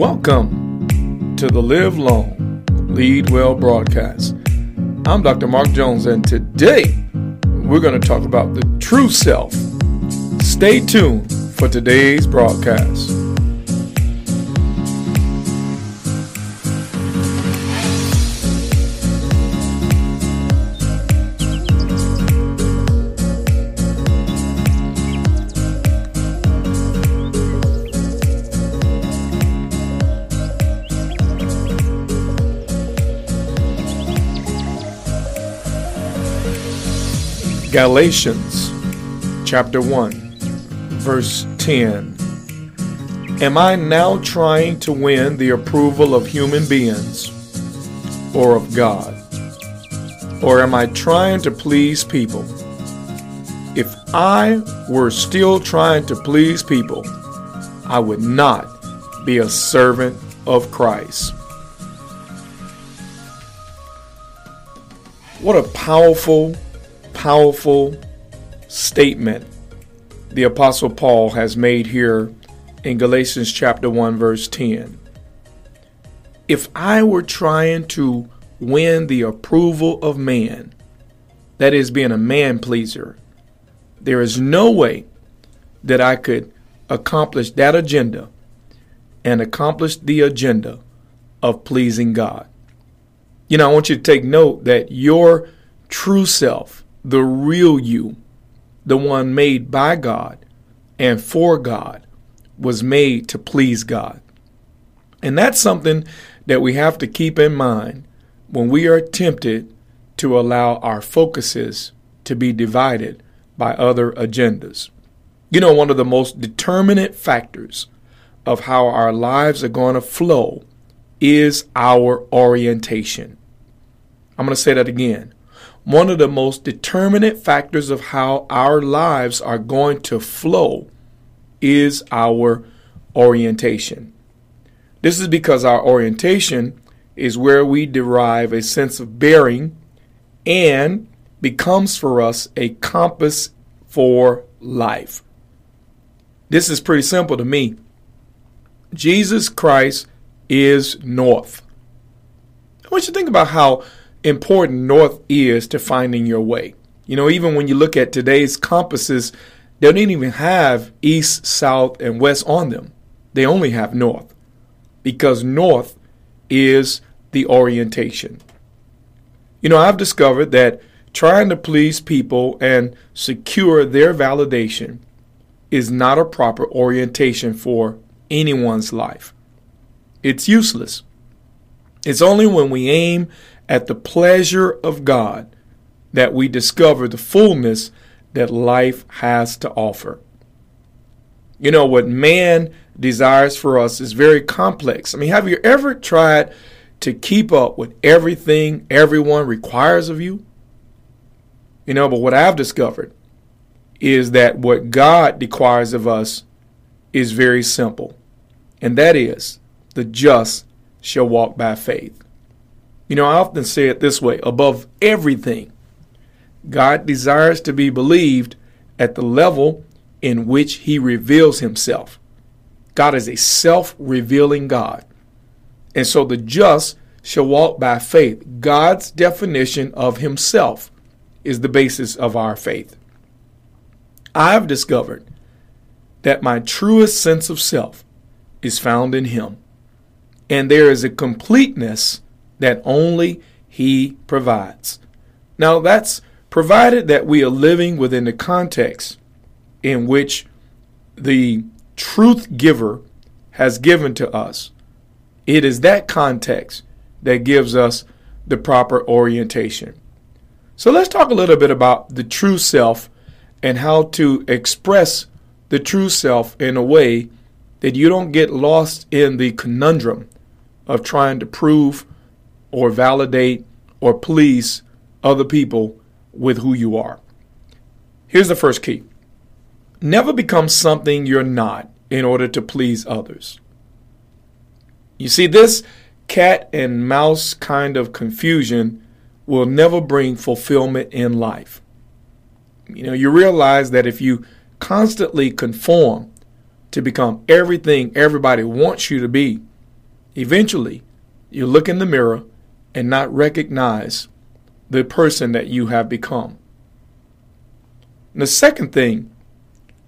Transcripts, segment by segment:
Welcome to the Live Long, Lead Well broadcast. I'm Dr. Mark Jones, and today we're going to talk about the true self. Stay tuned for today's broadcast. Galatians chapter 1, verse 10. Am I now trying to win the approval of human beings or of God? Or am I trying to please people? If I were still trying to please people, I would not be a servant of Christ. What a powerful powerful statement the Apostle Paul has made here in Galatians chapter 1, verse 10. If I were trying to win the approval of man, that is, being a man pleaser, there is no way that I could accomplish that agenda and accomplish the agenda of pleasing God. You know, I want you to take note that your true self, the real you, the one made by God and for God, was made to please God. And that's something that we have to keep in mind when we are tempted to allow our focuses to be divided by other agendas. You know, one of the most determinant factors of how our lives are going to flow is our orientation. I'm going to say that again one of the most determinant factors of how our lives are going to flow is our orientation. This is because our orientation is where we derive a sense of bearing and becomes for us a compass for life. This is pretty simple to me. Jesus Christ is north. I want you to think about how important north is to finding your way. You know, even when you look at today's compasses, they don't even have east, south, and west on them. They only have north because north is the orientation. You know, I've discovered that trying to please people and secure their validation is not a proper orientation for anyone's life. It's useless. It's only when we aim at the pleasure of God that we discover the fullness that life has to offer. You know, what man desires for us is very complex. I mean, have you ever tried to keep up with everything everyone requires of you? You know, but what I've discovered is that what God requires of us is very simple, and that is the just shall walk by faith. You know, I often say it this way above everything, God desires to be believed at the level in which He reveals Himself. God is a self revealing God. And so the just shall walk by faith. God's definition of Himself is the basis of our faith. I've discovered that my truest sense of self is found in Him. And there is a completeness that only He provides. Now, that's provided that we are living within the context in which the truth giver has given to us. It is that context that gives us the proper orientation. So let's talk a little bit about the true self and how to express the true self in a way that you don't get lost in the conundrum of trying to prove or validate or please other people with who you are. Here's the first key never become something you're not in order to please others. You see, this cat and mouse kind of confusion will never bring fulfillment in life. You know, you realize that if you constantly conform to become everything everybody wants you to be, eventually you look in the mirror and not recognize the person that you have become. And the second thing,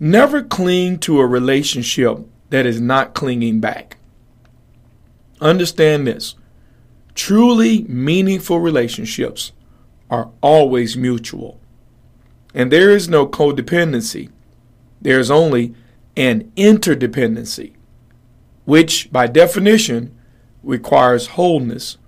never cling to a relationship that is not clinging back. Understand this truly meaningful relationships are always mutual. And there is no codependency, there is only an interdependency, which by definition requires wholeness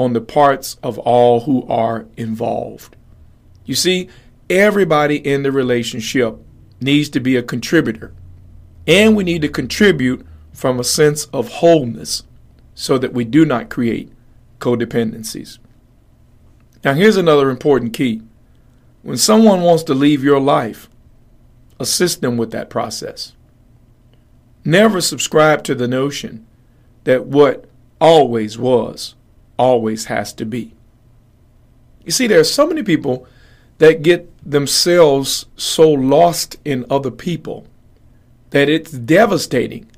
on the parts of all who are involved. You see, everybody in the relationship needs to be a contributor, and we need to contribute from a sense of wholeness so that we do not create codependencies. Now, here's another important key. When someone wants to leave your life, assist them with that process. Never subscribe to the notion that what always was always has to be. You see, there are so many people that get themselves so lost in other people that it's devastating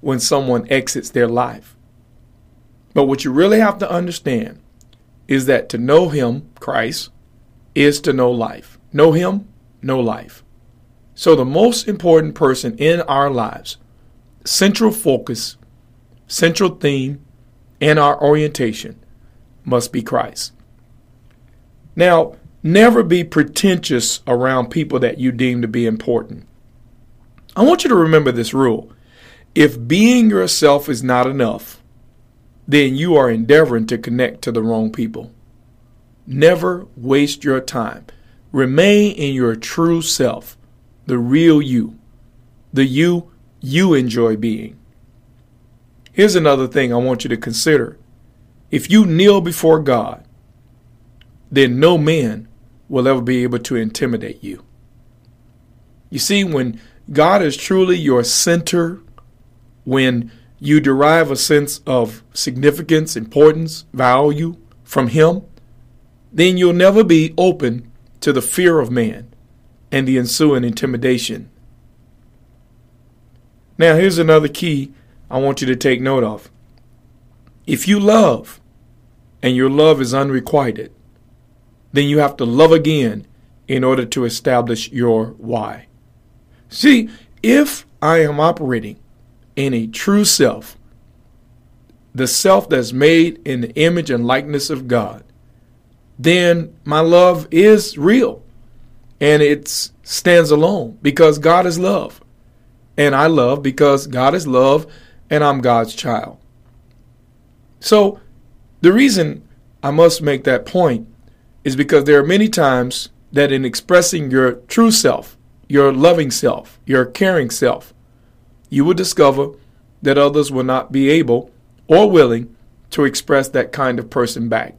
when someone exits their life. But what you really have to understand is that to know Him, Christ, is to know life. Know Him, know life. So the most important person in our lives, central focus, central theme, and our orientation must be Christ. Now, never be pretentious around people that you deem to be important. I want you to remember this rule. If being yourself is not enough, then you are endeavoring to connect to the wrong people. Never waste your time. Remain in your true self, the real you, the you you enjoy being. Here's another thing I want you to consider if you kneel before God, then no man will ever be able to intimidate you. You see, when God is truly your center, when you derive a sense of significance, importance, value from Him, then you'll never be open to the fear of man and the ensuing intimidation. Now, here's another key I want you to take note of. If you love, and your love is unrequited, then you have to love again in order to establish your why. See, if I am operating in a true self, the self that's made in the image and likeness of God, then my love is real and it stands alone because God is love. And I love because God is love and I'm God's child. So the reason I must make that point is because there are many times that in expressing your true self, your loving self, your caring self, you will discover that others will not be able or willing to express that kind of person back.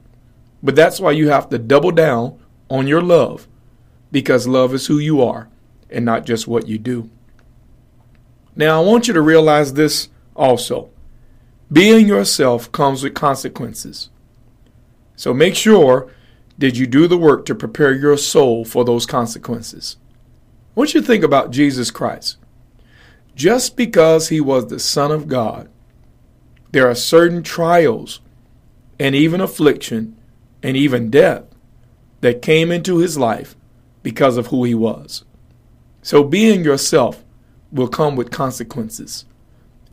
But that's why you have to double down on your love because love is who you are and not just what you do. Now, I want you to realize this also. Being yourself comes with consequences. So make sure that you do the work to prepare your soul for those consequences. What you think about Jesus Christ? Just because he was the Son of God, there are certain trials and even affliction and even death that came into his life because of who he was. So being yourself will come with consequences.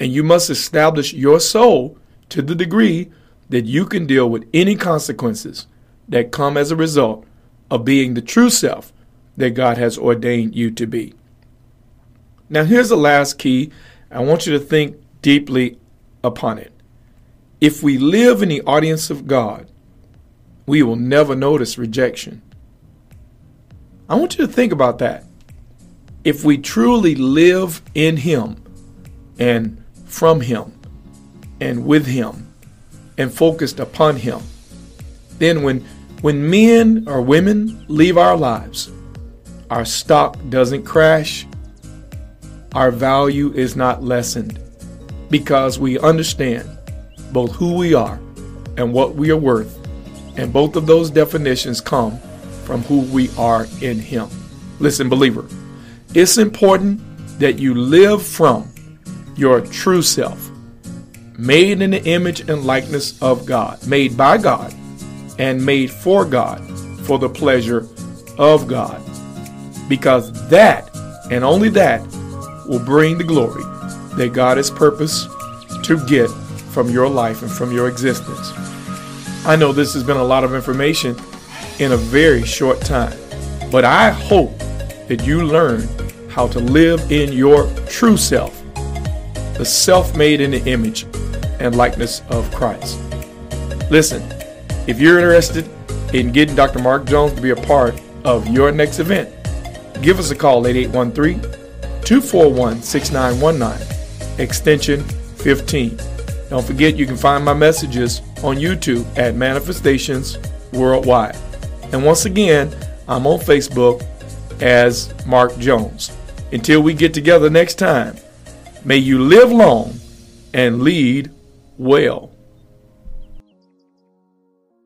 And you must establish your soul to the degree that you can deal with any consequences that come as a result of being the true self that God has ordained you to be. Now, here's the last key. I want you to think deeply upon it. If we live in the audience of God, we will never notice rejection. I want you to think about that. If we truly live in Him and from Him and with Him and focused upon Him. Then, when, when men or women leave our lives, our stock doesn't crash, our value is not lessened because we understand both who we are and what we are worth. And both of those definitions come from who we are in Him. Listen, believer, it's important that you live from your true self. made in the image and likeness of God, made by God, and made for God, for the pleasure of God. Because that, and only that, will bring the glory that God has purposed to get from your life and from your existence. I know this has been a lot of information in a very short time, but I hope that you learn how to live in your true self, the self made in the image and likeness of Christ. Listen, if you're interested in getting Dr. Mark Jones to be a part of your next event, give us a call at 813 241 6919, extension 15. Don't forget you can find my messages on YouTube at Manifestations Worldwide. And once again, I'm on Facebook as Mark Jones. Until we get together next time, may you live long and lead well.